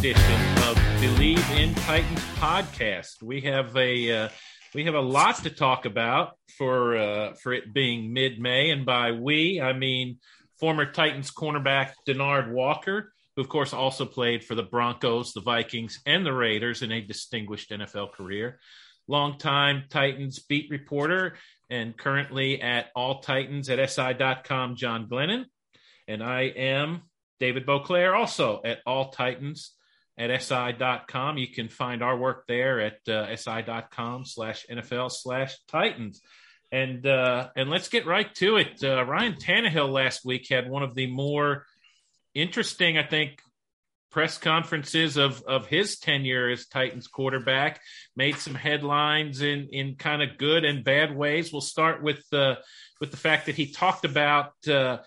edition of Bleav in Titans podcast. We have a uh, we have a lot to talk about for uh, for it being mid May, and by we I mean former Titans cornerback Denard Walker, who of course also played for the Broncos, the Vikings, and the Raiders in a distinguished NFL career. Longtime Titans beat reporter and currently at All Titans at SI.com, John Glennon. And I am David Boclair, also at All Titans at SI.com. You can find our work there at uh, SI.com slash NFL slash Titans. And uh, and let's get right to it. Uh, Ryan Tannehill last week had one of the more interesting, I think, press conferences of of his tenure as Titans quarterback. Made some headlines in in kind of good and bad ways. We'll start with the with the fact that he talked about uh,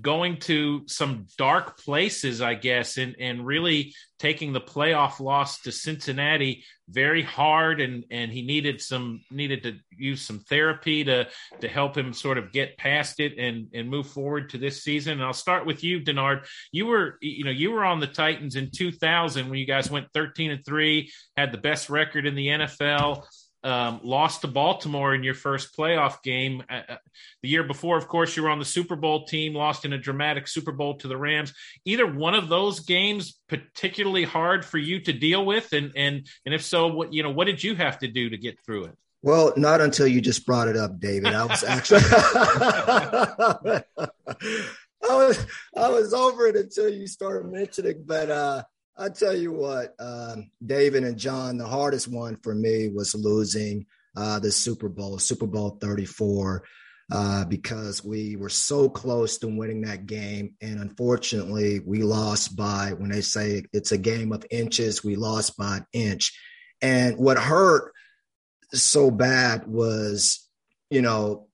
going to some dark places, I guess, and and really taking the playoff loss to Cincinnati very hard, and and he needed some needed to use some therapy to to help him sort of get past it and and move forward to this season. And I'll start with you, Denard. You were you know you were on the Titans in 2000 when you guys went 13 and three, had the best record in the NFL um, lost to Baltimore in your first playoff game. Uh, uh, the year before, of course, you were on the Super Bowl team, lost in a dramatic Super Bowl to the Rams. Either one of those games particularly hard for you to deal with, and and and if so, what you know, what did you have to do to get through it? Well, not until you just brought it up, David. I was actually I was I was over it until you started mentioning, but uh I tell you what, um, David and John, the hardest one for me was losing uh, the Super Bowl, Super Bowl 34, uh, because we were so close to winning that game. And unfortunately, we lost by, when they say it's a game of inches, we lost by an inch. And what hurt so bad was, you know,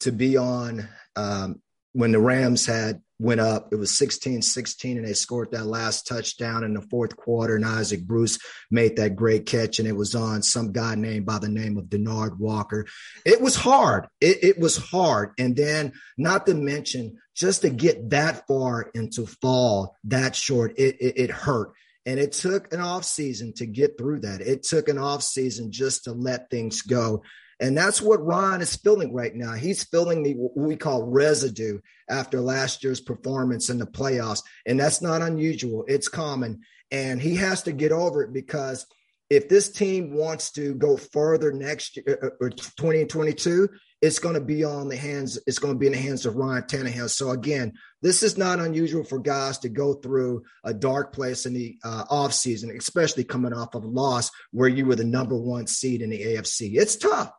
to be on um, when the Rams had went up. It was 16 16, and they scored that last touchdown in the fourth quarter. And Isaac Bruce made that great catch, and it was on some guy named by the name of Denard Walker. It was hard. It, it was hard. And then, not to mention, just to get that far into fall that short, it, it, it hurt. And it took an off season to get through that. It took an off season just to let things go. And that's what Ron is feeling right now. He's feeling the what we call residue after last year's performance in the playoffs. And that's not unusual. It's common. And he has to get over it because if this team wants to go further next year uh, or 2022, it's going to be on the hands, it's going to be in the hands of Ryan Tannehill. So again, this is not unusual for guys to go through a dark place in the uh, offseason, especially coming off of a loss where you were the number one seed in the AFC. It's tough.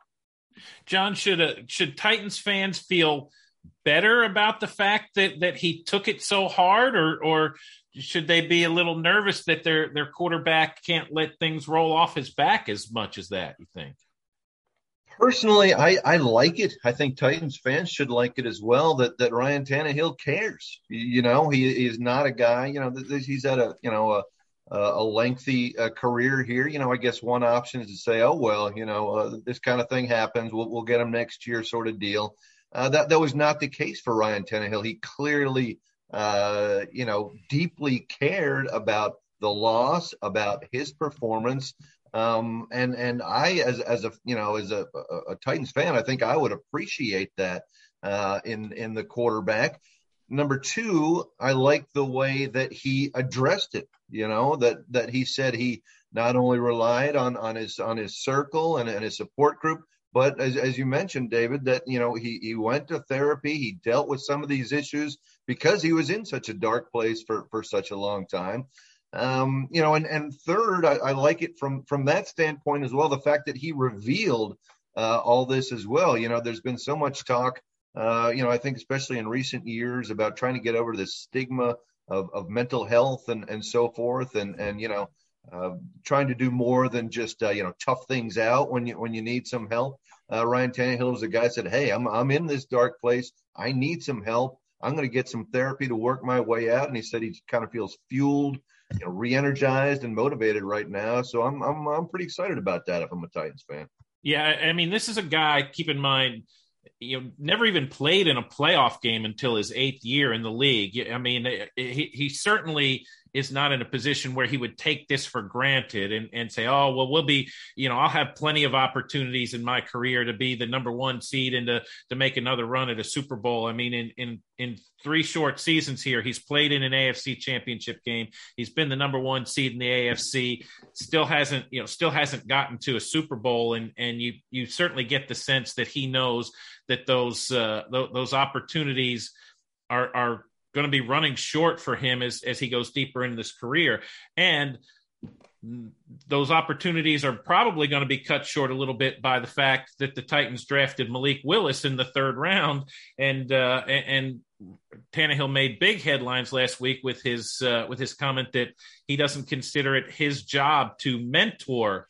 John, should uh, should Titans fans feel better about the fact that that he took it so hard, or or should they be a little nervous that their their quarterback can't let things roll off his back as much as that? You think? Personally, I, I like it. I think Titans fans should like it as well. That that Ryan Tannehill cares. You know, he is not a guy. You know, he's at a you know a a lengthy uh, career here. You know, I guess one option is to say, oh well, you know, uh, this kind of thing happens. We'll we'll get him next year, sort of deal. Uh, that that was not the case for Ryan Tannehill. He clearly, uh, you know, deeply cared about the loss, about his performance, um, and and I, as as a you know, as a, a, a Titans fan, I think I would appreciate that uh, in in the quarterback. Number two, I like the way that he addressed it. You know that that he said he not only relied on on his on his circle and, and his support group, but as, as you mentioned, David, that you know he he went to therapy, he dealt with some of these issues because he was in such a dark place for for such a long time. Um, you know, and and third, I, I, like it from from that standpoint as well. The fact that he revealed uh, all this as well. You know, there's been so much talk. Uh, you know, I think especially in recent years about trying to get over the stigma of, of mental health and and so forth, and and you know, uh, trying to do more than just uh, you know tough things out when you when you need some help. Uh, Ryan Tannehill was a guy said, "Hey, I'm I'm in this dark place. I need some help. I'm going to get some therapy to work my way out." And he said he kind of feels fueled you know, re-energized and motivated right now. So I'm I'm I'm pretty excited about that if I'm a Titans fan. Yeah, I mean, this is a guy. Keep in mind, you know, never even played in a playoff game until his eighth year in the league. I mean, he he certainly is not in a position where he would take this for granted and, and say, oh, well, we'll be, you know, I'll have plenty of opportunities in my career to be the number one seed and to, to make another run at a Super Bowl. I mean, in, in, in three short seasons here, he's played in an AFC championship game. He's been the number one seed in the AFC, still hasn't, you know, still hasn't gotten to a Super Bowl. And, and you, you certainly get the sense that he knows that those, uh, th- those opportunities are, are going to be running short for him as, as he goes deeper into this career. And those opportunities are probably going to be cut short a little bit by the fact that the Titans drafted Malik Willis in the third round, and uh, and Tannehill made big headlines last week with his uh, with his comment that he doesn't consider it his job to mentor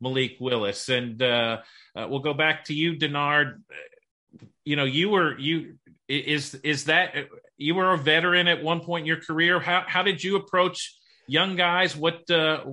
Malik Willis. And uh, uh we'll go back to you, Denard. You know, you were you is is that you were a veteran at one point in your career. How how did you approach young guys? What uh,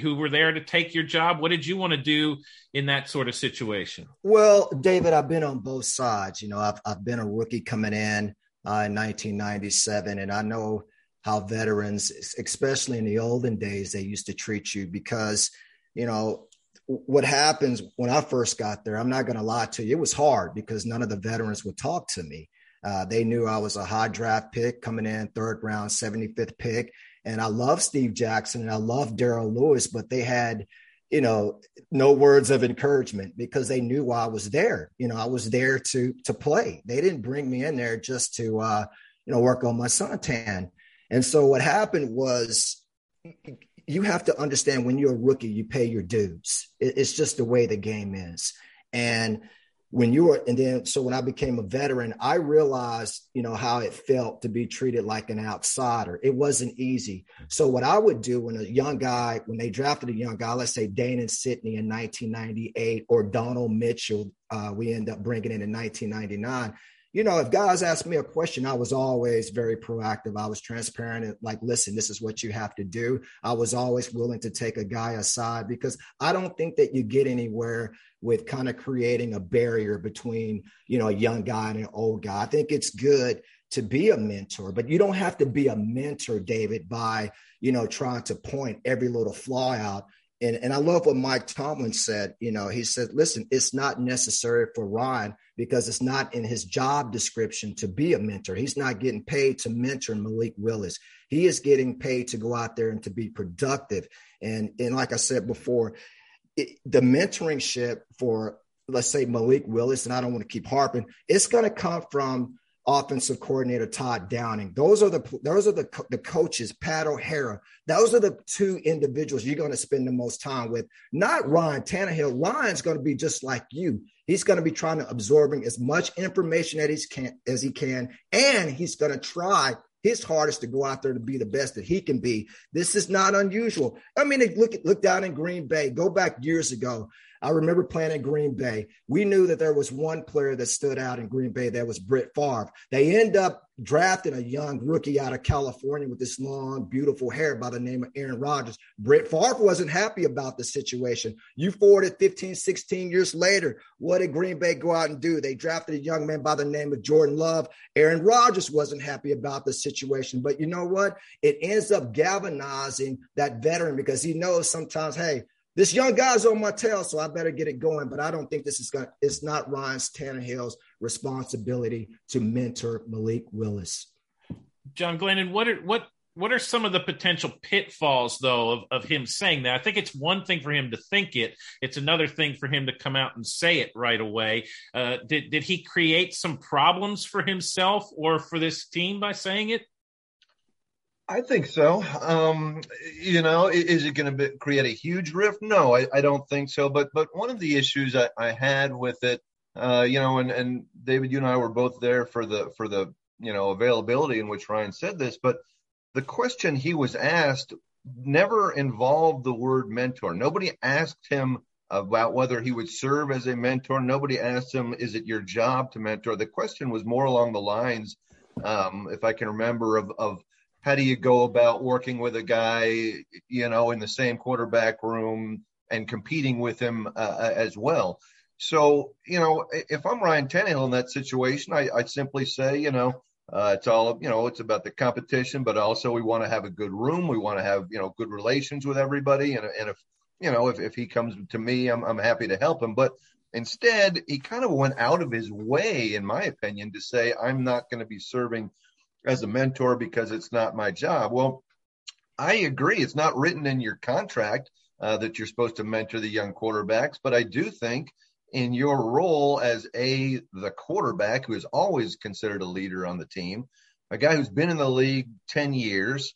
who were there to take your job? What did you want to do in that sort of situation? Well, David, I've been on both sides. You know, I've I've been a rookie coming in uh, in 1997, and I know how veterans, especially in the olden days, they used to treat you because, you know, what happens when I first got there, I'm not going to lie to you, it was hard because none of the veterans would talk to me. Uh, they knew I was a high draft pick coming in third round, 75th pick. And I love Steve Jackson and I love Darryll Lewis, but they had, you know, no words of encouragement because they knew why I was there. You know, I was there to to play. They didn't bring me in there just to uh, you know, work on my suntan. And so what happened was you have to understand when you're a rookie, you pay your dues. It's just the way the game is. And when you were and then so when i became a veteran i realized you know how it felt to be treated like an outsider. It wasn't easy. So what i would do when a young guy when they drafted a young guy let's say Dainon Sidney in 1998 or donald mitchell uh, we end up bringing in in 1999 you know, if guys ask me a question, I was always very proactive. I was transparent and like, listen, this is what you have to do. I was always willing to take a guy aside because I don't think that you get anywhere with kind of creating a barrier between, you know, a young guy and an old guy. I think it's good to be a mentor, but you don't have to be a mentor, David, by, you know, trying to point every little flaw out and, and I love what Mike Tomlin said. You know, he said, listen, it's not necessary for Ryan because it's not in his job description to be a mentor. He's not getting paid to mentor Malik Willis. He is getting paid to go out there and to be productive. And, and like I said before, it, the mentoring ship for, let's say, Malik Willis, and I don't want to keep harping, it's going to come from offensive coordinator Todd Downing. Those are the those are the the coaches, Pat O'Hara. Those are the two individuals you're going to spend the most time with. Not Ryan Tannehill. Ryan's going to be just like you. He's going to be trying to absorbing as much information as he can as he can, and he's going to try his hardest to go out there to be the best that he can be. This is not unusual. I mean, look look down in Green Bay. Go back years ago. I remember playing in Green Bay. We knew that there was one player that stood out in Green Bay. That was Brett Favre. They end up drafting a young rookie out of California with this long, beautiful hair by the name of Aaron Rodgers. Brett Favre wasn't happy about the situation. You forwarded 15, 16 years later. What did Green Bay go out and do? They drafted a young man by the name of Jordan Love. Aaron Rodgers wasn't happy about the situation. But you know what? It ends up galvanizing that veteran because he knows sometimes, hey, this young guy's on my tail, so I better get it going. But I don't think this is going. It's not Ryan Tannehill's responsibility to mentor Malik Willis. John Glennon, what are what what are some of the potential pitfalls though of, of him saying that? I think it's one thing for him to think it; it's another thing for him to come out and say it right away. Uh, did did he create some problems for himself or for this team by saying it? I think so. Um, you know, is it going to create a huge rift? No, I, I, don't think so. But but one of the issues I, I had with it, uh, you know, and, and David, you and I were both there for the for the you know availability in which Ryan said this, but the question he was asked never involved the word mentor. Nobody asked him about whether he would serve as a mentor. Nobody asked him, "Is it your job to mentor?" The question was more along the lines, um, if I can remember, of of how do you go about working with a guy, you know, in the same quarterback room and competing with him uh, as well? So, you know, if I'm Ryan Tannehill in that situation, I, I simply say, you know, uh, it's all, you know, it's about the competition, but also we want to have a good room. We want to have, you know, good relations with everybody. And, and if, you know, if, if he comes to me, I'm, I'm happy to help him. But instead, he kind of went out of his way, in my opinion, to say, I'm not going to be serving – as a mentor because it's not my job. Well, I agree. It's not written in your contract uh, that you're supposed to mentor the young quarterbacks, but I do think in your role as a the quarterback who is always considered a leader on the team, a guy who's been in the league 10 years,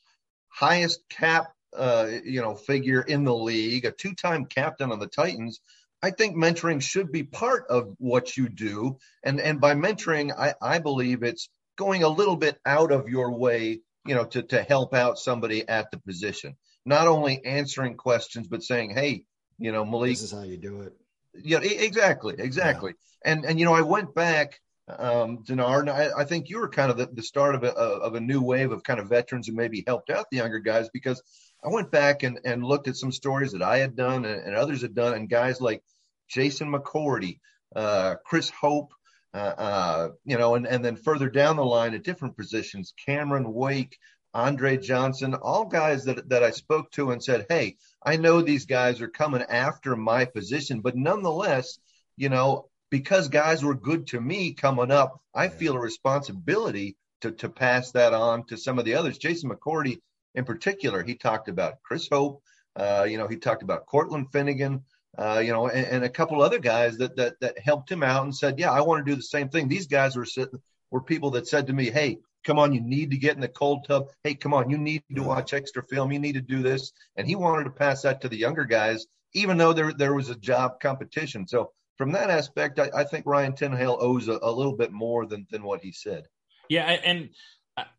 highest cap uh, you know figure in the league, a two-time captain on the Titans. I think mentoring should be part of what you do, and and by mentoring, I, I believe it's going a little bit out of your way, you know, to, to help out somebody at the position. Not only answering questions, but saying, hey, you know, Malik. This is how you do it. Yeah, exactly. Exactly. Yeah. And, and, you know, I went back, um, Denard, and I, I think you were kind of the, the start of a, of a new wave of kind of veterans who maybe helped out the younger guys because I went back and, and looked at some stories that I had done and, and others had done, and guys like Jason McCourty, uh, Chris Hope, uh, uh, you know, and, and then further down the line at different positions, Cameron Wake, Andre Johnson, all guys that, that I spoke to and said, Hey, I know these guys are coming after my position, but nonetheless, you know, because guys were good to me coming up, I feel a responsibility to, to pass that on to some of the others. Jason McCourty, in particular, he talked about Chris Hope. Uh, you know, he talked about Cortland Finnegan uh, you know, and, and, a couple other guys that, that that helped him out and said, "Yeah, I want to do the same thing." These guys were sitting, were people that said to me, "Hey, come on, you need to get in the cold tub. Hey, come on, you need to watch extra film. You need to do this." And he wanted to pass that to the younger guys, even though there there was a job competition. So from that aspect, I, I think Ryan Tannehill owes a, a little bit more than than what he said. Yeah, and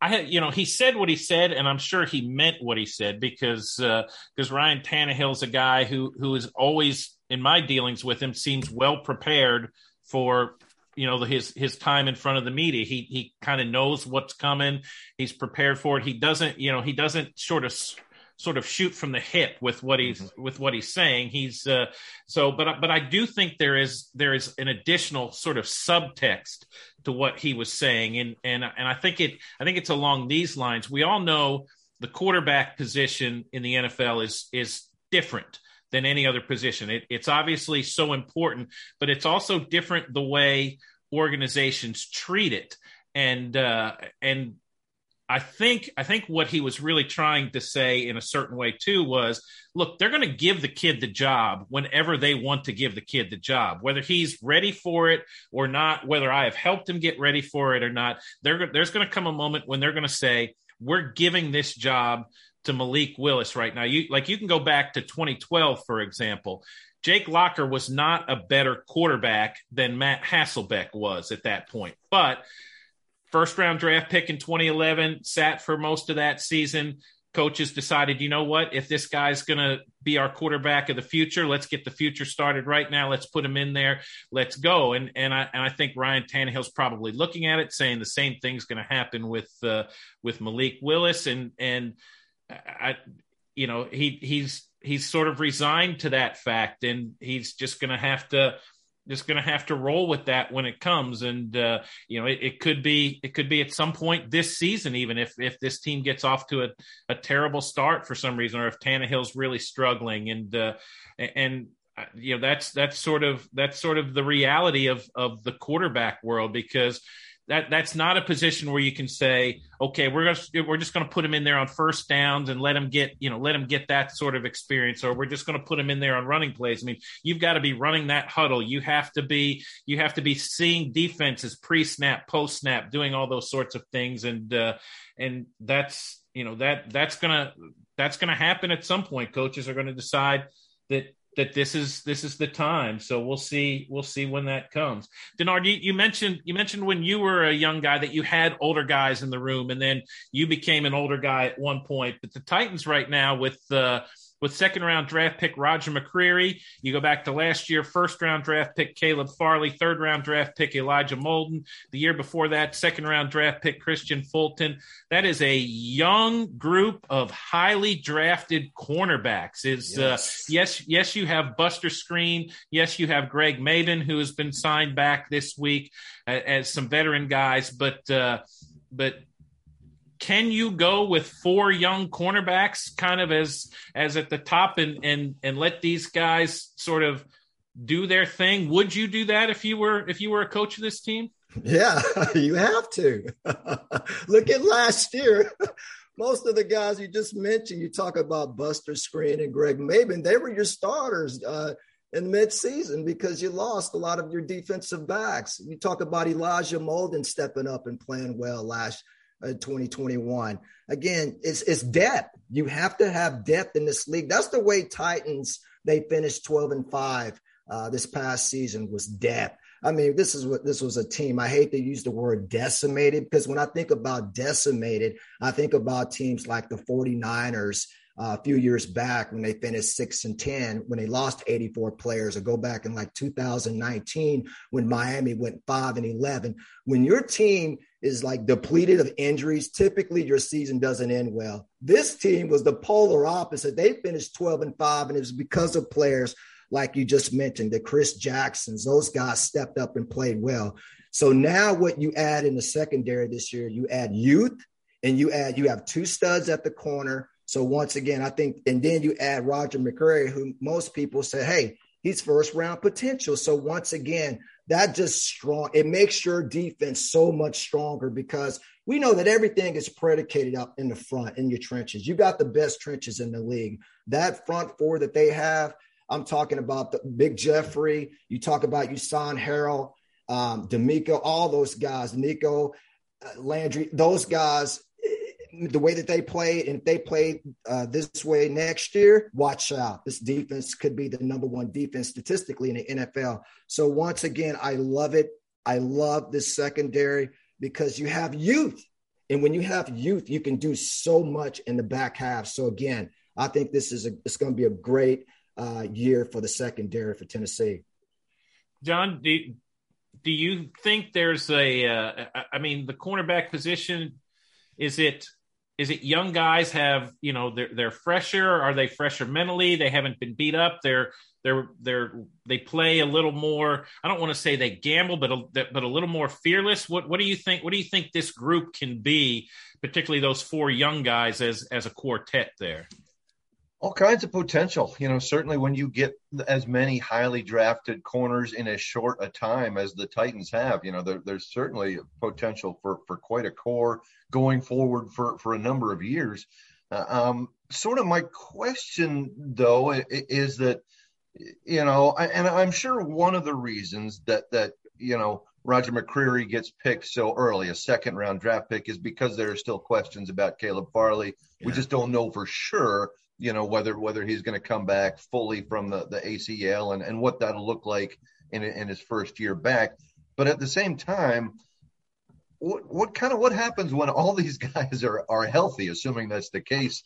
I you know, he said what he said, and I'm sure he meant what he said because because uh, Ryan Tannehill's a guy who who is always in my dealings with him seems well prepared for you know his his time in front of the media. He he kind of knows what's coming. He's prepared for it. He doesn't you know he doesn't sort of sort of shoot from the hip with what he's mm-hmm. with what he's saying. He's uh, so, but but I do think there is there is an additional sort of subtext to what he was saying, and and and I think it I think it's along these lines. We all know the quarterback position in the NFL is is different than any other position. It, it's obviously so important, but it's also different the way organizations treat it, and uh, and I think I think what he was really trying to say in a certain way too was, look, they're going to give the kid the job whenever they want to give the kid the job, whether he's ready for it or not, whether I have helped him get ready for it or not. there's going to come a moment when they're going to say, we're giving this job to Malik Willis right now. You like you can go back to 2012, for example. Jake Locker was not a better quarterback than Matt Hasselbeck was at that point, but first round draft pick in 2011, sat for most of that season, coaches decided, you know what, if this guy's going to be our quarterback of the future, let's get the future started right now. Let's put him in there. Let's go. And and I and I think Ryan Tannehill's probably looking at it, saying the same thing's going to happen with uh, with Malik Willis, and and I, you know, he he's he's sort of resigned to that fact, and he's just going to have to just going to have to roll with that when it comes. And uh, you know, it, it, could be it could be at some point this season, even if if this team gets off to a, a terrible start for some reason, or if Tannehill's really struggling. And uh, and uh, you know, that's that's sort of that's sort of the reality of of the quarterback world because that that's not a position where you can say, okay, we're gonna, we're just going to put him in there on first downs and let him get you know let him get that sort of experience, or we're just going to put him in there on running plays. I mean, you've got to be running that huddle. You have to be you have to be seeing defenses pre snap, post snap, doing all those sorts of things, and uh, and that's you know that that's gonna that's gonna happen at some point. Coaches are going to decide that that this is this is the time. So we'll see we'll see when that comes. Denard, you, you mentioned you mentioned when you were a young guy that you had older guys in the room, and then you became an older guy at one point. But the Titans right now with the with second round draft pick Roger McCreary. You go back to last year, first round draft pick Caleb Farley, third round draft pick Elijah Molden. The year before that, second round draft pick Kristian Fulton. That is a young group of highly drafted cornerbacks. Is uh, yes, uh, yes, yes, you have Buster Skrine. Yes, you have Greg Mabin, who has been signed back this week uh, as some veteran guys, but uh, but can you go with four young cornerbacks kind of as as at the top and and and let these guys sort of do their thing? Would you do that if you were if you were a coach of this team? Yeah you have to. Look at last year. Most of the guys you just mentioned you talk about buster Skrine and greg mabin they were your starters uh, in midseason because you lost a lot of your defensive backs. You talk about Elijah Molden stepping up and playing well last 2021. Again, it's it's depth. You have to have depth in this league. That's the way Titans they finished 12 and 5 uh, this past season was depth. I mean, this is what this was a team. I hate to use the word decimated because when I think about decimated, I think about teams like the 49ers uh, a few years back when they finished six and 10, when they lost 84 players, or go back in like 2019 when Miami went five and 11. When your team is like depleted of injuries, typically your season doesn't end well. This team was the polar opposite. They finished 12 and five, and it was because of players like you just mentioned, the Chris Jacksons, those guys stepped up and played well. So now what you add in the secondary this year, you add youth and you add, you have two studs at the corner so once again, I think, and then you add Roger McCreary, who most people say, hey, he's first round potential. So once again, that just strong. It makes your defense so much stronger because we know that everything is predicated up in the front in your trenches. You got the best trenches in the league. That front four that they have, I'm talking about the Big Jeffrey. You talk about Usan Harrell, um, DeMeco, all those guys, Nico, uh, Landry, those guys the way that they play, and if they play uh, this way next year, watch out. This defense could be the number one defense statistically in the NFL. So once again, I love it. I love this secondary because you have youth, and when you have youth, you can do so much in the back half. So again, I think this is a it's going to be a great uh, year for the secondary for Tennessee. John, do do you think there's a? Uh, I mean, the cornerback position is it is it young guys have you know they're they're fresher? Are they fresher mentally? They haven't been beat up. They're they're they're they play a little more i don't want to say they gamble but a, but a little more fearless. What what do you think what do you think this group can be particularly those four young guys as as a quartet there all kinds of potential. You know, certainly when you get as many highly drafted corners in as short a time as the Titans have, you know, there, there's certainly potential for for quite a core going forward for for a number of years. Uh, um, sort of my question though is that you know, and I'm sure one of the reasons that that you know Roger McCreary gets picked so early, a second round draft pick, is because there are still questions about Caleb Farley. Yeah. We just don't know for sure you know whether whether he's going to come back fully from the, the ACL and, and what that'll look like in in his first year back. But at the same time, what, what kind of what happens when all these guys are are healthy? Assuming that's the case,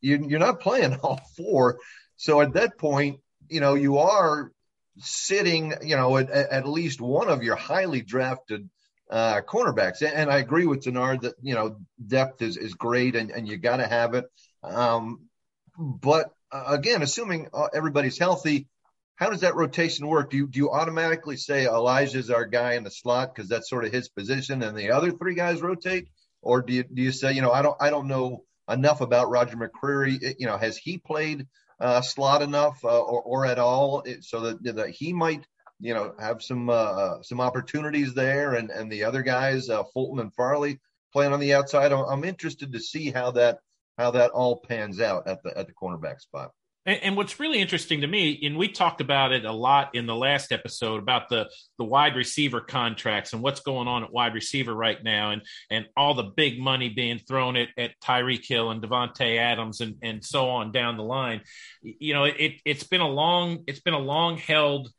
you, you're not playing all four. So at that point, you know you are sitting, you know, at, at least one of your highly drafted uh, cornerbacks. And I agree with Denard that you know depth is is great and and you got to have it. Um, but uh, again, assuming uh, everybody's healthy, how does that rotation work? Do you do you automatically say Elijah's our guy in the slot because that's sort of his position, and the other three guys rotate, or do you do you say you know I don't I don't know enough about Roger McCreary. You know, has he played uh, slot enough uh, or or at all so that that he might you know have some uh, some opportunities there, and and the other guys uh, Fulton and Farley playing on the outside. I'm, I'm interested to see how that how that all pans out at the at the cornerback spot. And, and, what's really interesting to me, and we talked about it a lot in the last episode about the the wide receiver contracts and what's going on at wide receiver right now, and and all the big money being thrown at, at Tyreek Hill and Davante Adams and and so on down the line. You know, it it's been a long it's been a long held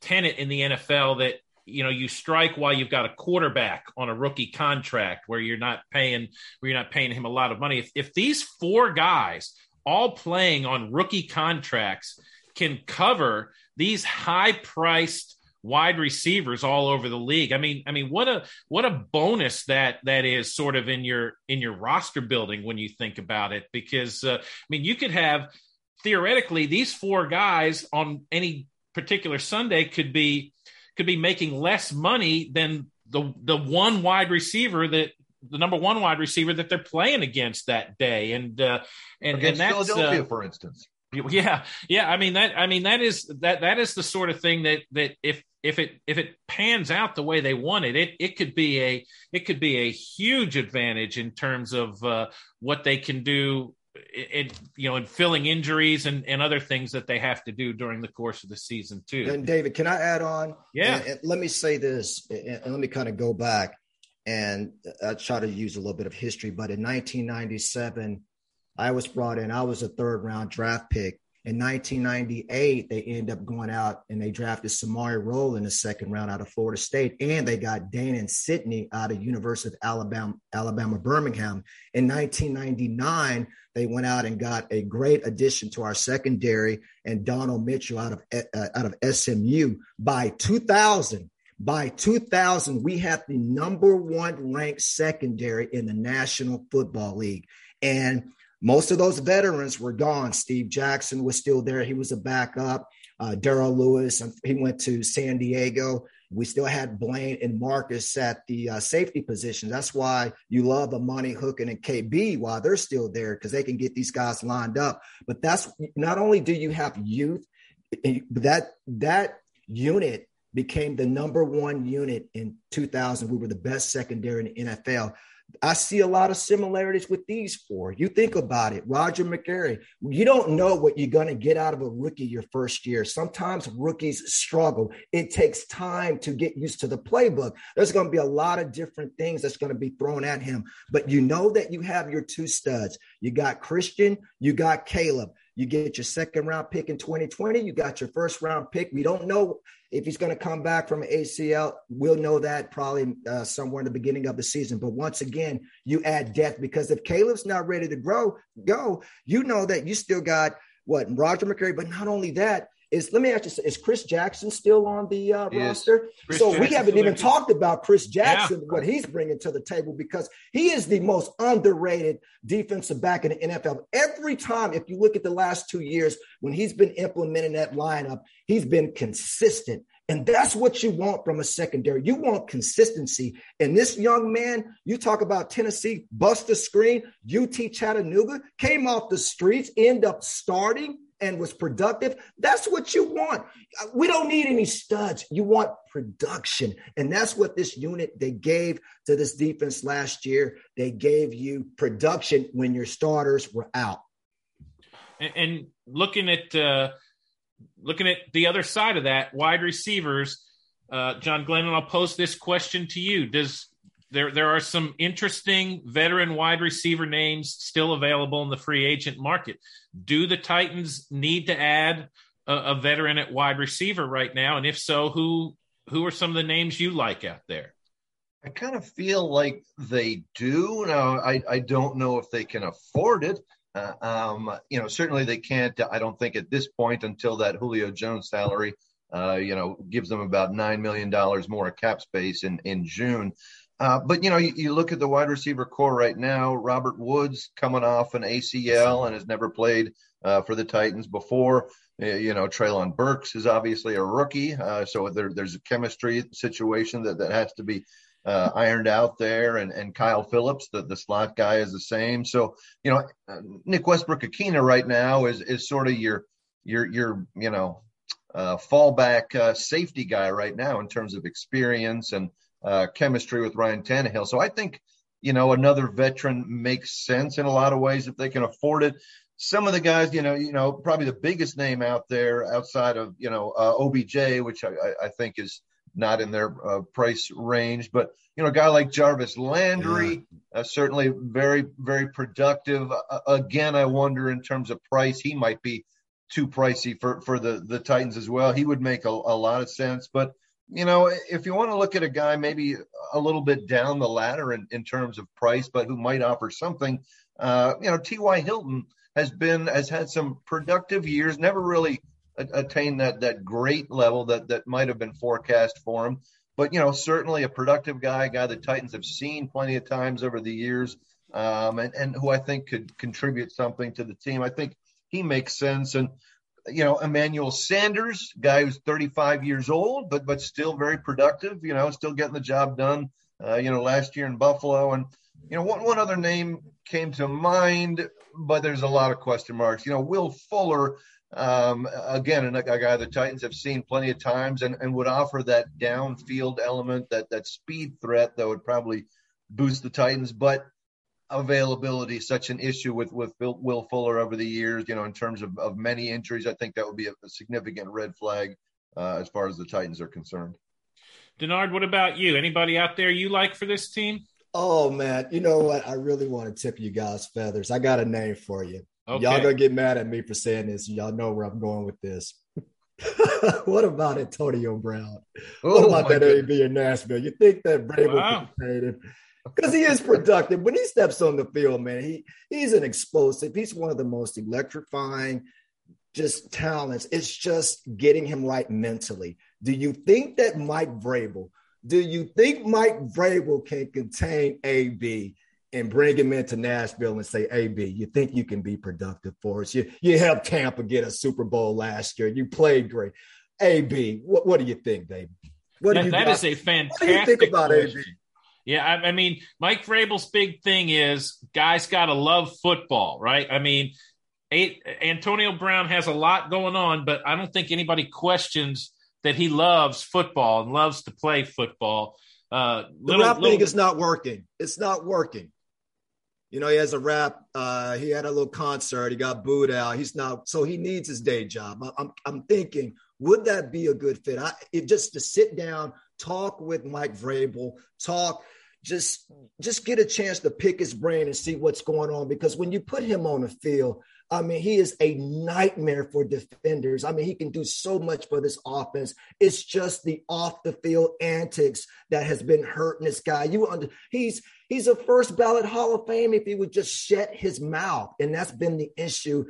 tenet in the NFL that you know you strike while you've got a quarterback on a rookie contract where you're not paying where you're not paying him a lot of money if, if these four guys all playing on rookie contracts can cover these high priced wide receivers all over the league. I mean, I mean, what a what a bonus that that is sort of in your in your roster building when you think about it. Because uh, I mean, you could have theoretically these four guys on any particular Sunday could be could be making less money than the the one wide receiver that the number one wide receiver that they're playing against that day, and uh, and against and that's, Philadelphia, uh, for instance. Yeah, yeah. I mean that. I mean that is that that is the sort of thing that that if if it if it pans out the way they want it, it it could be a it could be a huge advantage in terms of uh, what they can do in you know and filling injuries and, and other things that they have to do during the course of the season too. And David, can I add on? Yeah. And, and let me say this, and, and let me kind of go back and I try to use a little bit of history. But in 1997, I was brought in. I was a third round draft pick. In 1998, they end up going out and they drafted Samari Rolle in the second round out of Florida State, and they got Dainon Sidney out of University of Alabama, Alabama Birmingham. In 1999, they went out and got a great addition to our secondary and Donald Mitchell out of uh, out of SMU. By 2000, by 2000, we had the number one ranked secondary in the National Football League. And most of those veterans were gone. Steve Jackson was still there. He was a backup. Uh, Darryll Lewis, he went to San Diego. We still had Blaine and Marcus at the uh, safety position. That's why you love Amani Hooker and KB while they're still there because they can get these guys lined up. But that's not only do you have youth, that that unit became the number one unit in 2000. We were the best secondary in the NFL. I see a lot of similarities with these four. You think about it, Roger McCreary. You don't know what you're going to get out of a rookie your first year. Sometimes rookies struggle. It takes time to get used to the playbook. There's going to be a lot of different things that's going to be thrown at him, but you know that you have your two studs. You got Kristian, you got Caleb. You get your second round pick in 2020. You got your first round pick. We don't know if he's going to come back from ACL. We'll know that probably uh, somewhere in the beginning of the season. But once again, you add depth because if Caleb's not ready to grow, go, you know that you still got what Roger McCreary. But not only that, is let me ask you: Is Chris Jackson still on the uh, roster? Chris so we haven't even talked about Chris Jackson, yeah. what he's bringing to the table, because he is the most underrated defensive back in the NFL. Every time, if you look at the last two years when he's been implementing that lineup, he's been consistent. And that's what you want from a secondary. You want consistency. And this young man, you talk about Tennessee, Buster Skrine, UT Chattanooga, came off the streets, end up starting and was productive, that's what you want. We don't need any studs. You want production. And that's what this unit they gave to this defense last year. They gave you production when your starters were out. And, and looking at uh, looking at the other side of that, wide receivers, uh, John Glennon, I'll pose this question to you: Does there there are some interesting veteran wide receiver names still available in the free agent market. Do the Titans need to add a, a, veteran at wide receiver right now? And if so, who who are some of the names you like out there? I kind of feel like they do. Now, I, I don't know if they can afford it. Uh, um, you know, certainly they can't. I don't think at this point until that Julio Jones salary, uh, you know, gives them about nine million dollars more of cap space in in June. Uh, but you know, you, you, look at the wide receiver core right now. Robert Woods coming off an ACL and has never played uh, for the Titans before. Uh, you know, Treylon Burks is obviously a rookie, uh, so there, there's a chemistry situation that, that has to be uh, ironed out there. And, and Kyle Phillips, the, the slot guy, is the same. So you know, Nick Westbrook-Ikhine right now is is sort of your your your you know fallback safety guy right now in terms of experience and uh, chemistry with Ryan Tannehill. So I think, you know, another veteran makes sense in a lot of ways if they can afford it. Some of the guys, you know, you know, probably the biggest name out there outside of, you know, uh, OBJ, which I, I think is not in their uh, price range, but you know, a guy like Jarvis Landry, yeah. uh, certainly very, very productive. Uh, again, I wonder in terms of price, he might be too pricey for for the the Titans as well. He would make a, a lot of sense, but you know, if you want to look at a guy maybe a little bit down the ladder in, in terms of price, but who might offer something, uh, you know, T.Y. Hilton has been has had some productive years, never really attained that that great level that that might have been forecast for him. But you know, certainly a productive guy, a guy the Titans have seen plenty of times over the years, um, and and who I think could contribute something to the team. I think he makes sense. And you know, Emmanuel Sanders, guy who's 35 years old, but but still very productive. You know, still getting the job done. Uh, you know, last year in Buffalo, and you know, one one other name came to mind, but there's a lot of question marks. You know, Will Fuller, um, again, a, a guy the Titans have seen plenty of times, and, and would offer that downfield element, that that speed threat that would probably boost the Titans, but availability such an issue with with Will Fuller over the years. You know, in terms of, of many injuries, I think that would be a, a significant red flag uh, as far as the Titans are concerned. Denard, what about you? Anybody out there you like for this team? Oh man, you know what? I really want to tip you guys feathers. I got a name for you. Okay. Y'all gonna get mad at me for saying this. Y'all know where I'm going with this. what about Antonio Brown? Oh, what about that goodness. AB in Nashville? You think that Vrabel wow. could him? Because he is productive. When he steps on the field, man, he he's an explosive. He's one of the most electrifying just talents. It's just getting him right mentally. Do you think that Mike Vrabel, do you think Mike Vrabel can contain AB and bring him into Nashville and say, AB, you think you can be productive for us? You you helped Tampa get a Super Bowl last year. You played great. AB, what, what do you think, baby? What that, do you that is a fantastic. What do you think about question. AB? Yeah, I, I mean, Mike Vrabel's big thing is guys got to love football, right? I mean, eight, Antonio Brown has a lot going on, but I don't think anybody questions that he loves football and loves to play football. Uh, the little, rap little... thing is not working. It's not working. You know, he has a rap. Uh, he had a little concert. He got booed out. He's not. So he needs his day job. I'm, I'm thinking, would that be a good fit? I, it, just to sit down, talk with Mike Vrabel, talk just just get a chance to pick his brain and see what's going on because when you put him on the field I mean, he is a nightmare for defenders. I mean, he can do so much for this offense. It's just the off the field antics that has been hurting this guy. You under he's he's a first ballot Hall of Fame if he would just shut his mouth, and that's been the issue.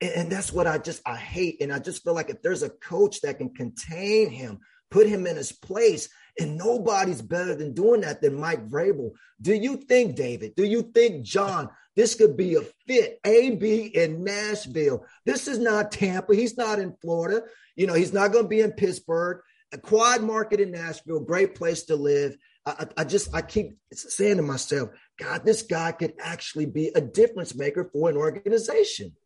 And, and that's what I just I hate. And I just feel like if there's a coach that can contain him, put him in his place, and nobody's better than doing that than Mike Vrabel. Do you think, David? Do you think, John, this could be a fit? AB in Nashville. This is not Tampa. He's not in Florida. You know, he's not going to be in Pittsburgh. A quad market in Nashville, great place to live. I, I, just, I keep saying to myself, God, this guy could actually be a difference maker for an organization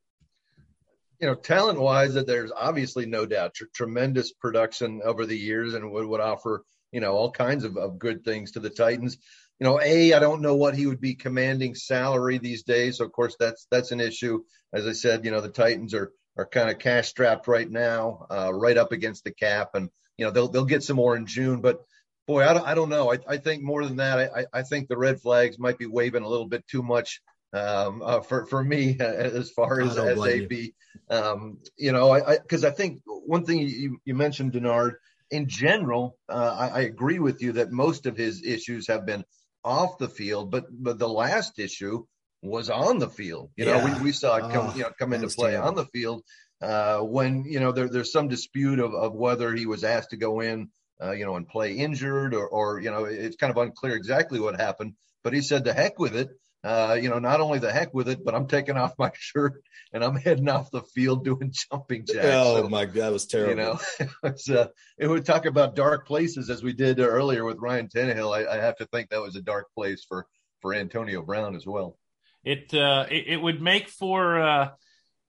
you know, talent wise, that there's obviously no doubt tr- tremendous production over the years and would, would offer you know, all kinds of, of good things to the Titans. You know, A, I don't know what he would be commanding salary these days. So of course that's that's an issue. As I said, you know, the Titans are are kind of cash strapped right now, uh, right up against the cap, and you know they'll they'll get some more in June. But boy, I don't I don't know. I, I think more than that, I I think the red flags might be waving a little bit too much um, uh, for for me as far as as AB. You. Um, you know, I because I, I, think one thing you you mentioned, Denard, in general, uh, I, I, agree with you that most of his issues have been off the field, but but the last issue was on the field. You know, we, we saw it come, oh, you know, come into play terrible. on the field uh, when you know there, there's some dispute of, of whether he was asked to go in, uh, you know, and play injured or, or you know, it's kind of unclear exactly what happened. But he said, "The heck with it." Uh, you know, not only the heck with it, but I'm taking off my shirt and I'm heading off the field doing jumping jacks. Oh so, my God, that was terrible. You know, it's, uh, it would talk about dark places as we did earlier with Ryan Tannehill. I, I, have to think that was a dark place for for Antonio Brown as well. It uh, it, it would make for uh,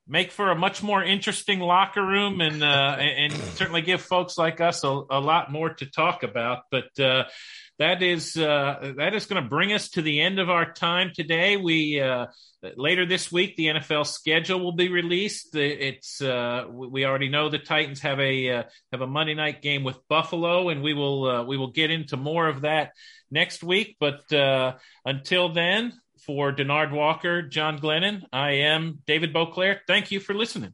make for a much more interesting locker room and uh, and certainly give folks like us a, a lot more to talk about. But uh, that is uh, that is going to bring us to the end of our time today. We uh, later this week the NFL schedule will be released. It's uh, we already know the Titans have a uh, have a Monday night game with Buffalo, and we will we will get into more of that next week. But until then, for Denard Walker, John Glennon, I am David Boclair. Thank you for listening.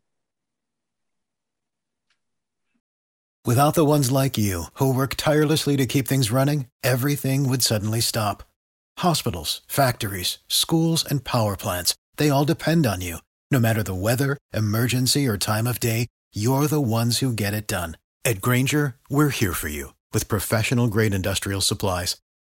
Without the ones like you, who work tirelessly to keep things running, everything would suddenly stop. Hospitals, factories, schools, and power plants, they all depend on you. No matter the weather, emergency, or time of day, you're the ones who get it done. At Grainger, we're here for you with professional grade industrial supplies.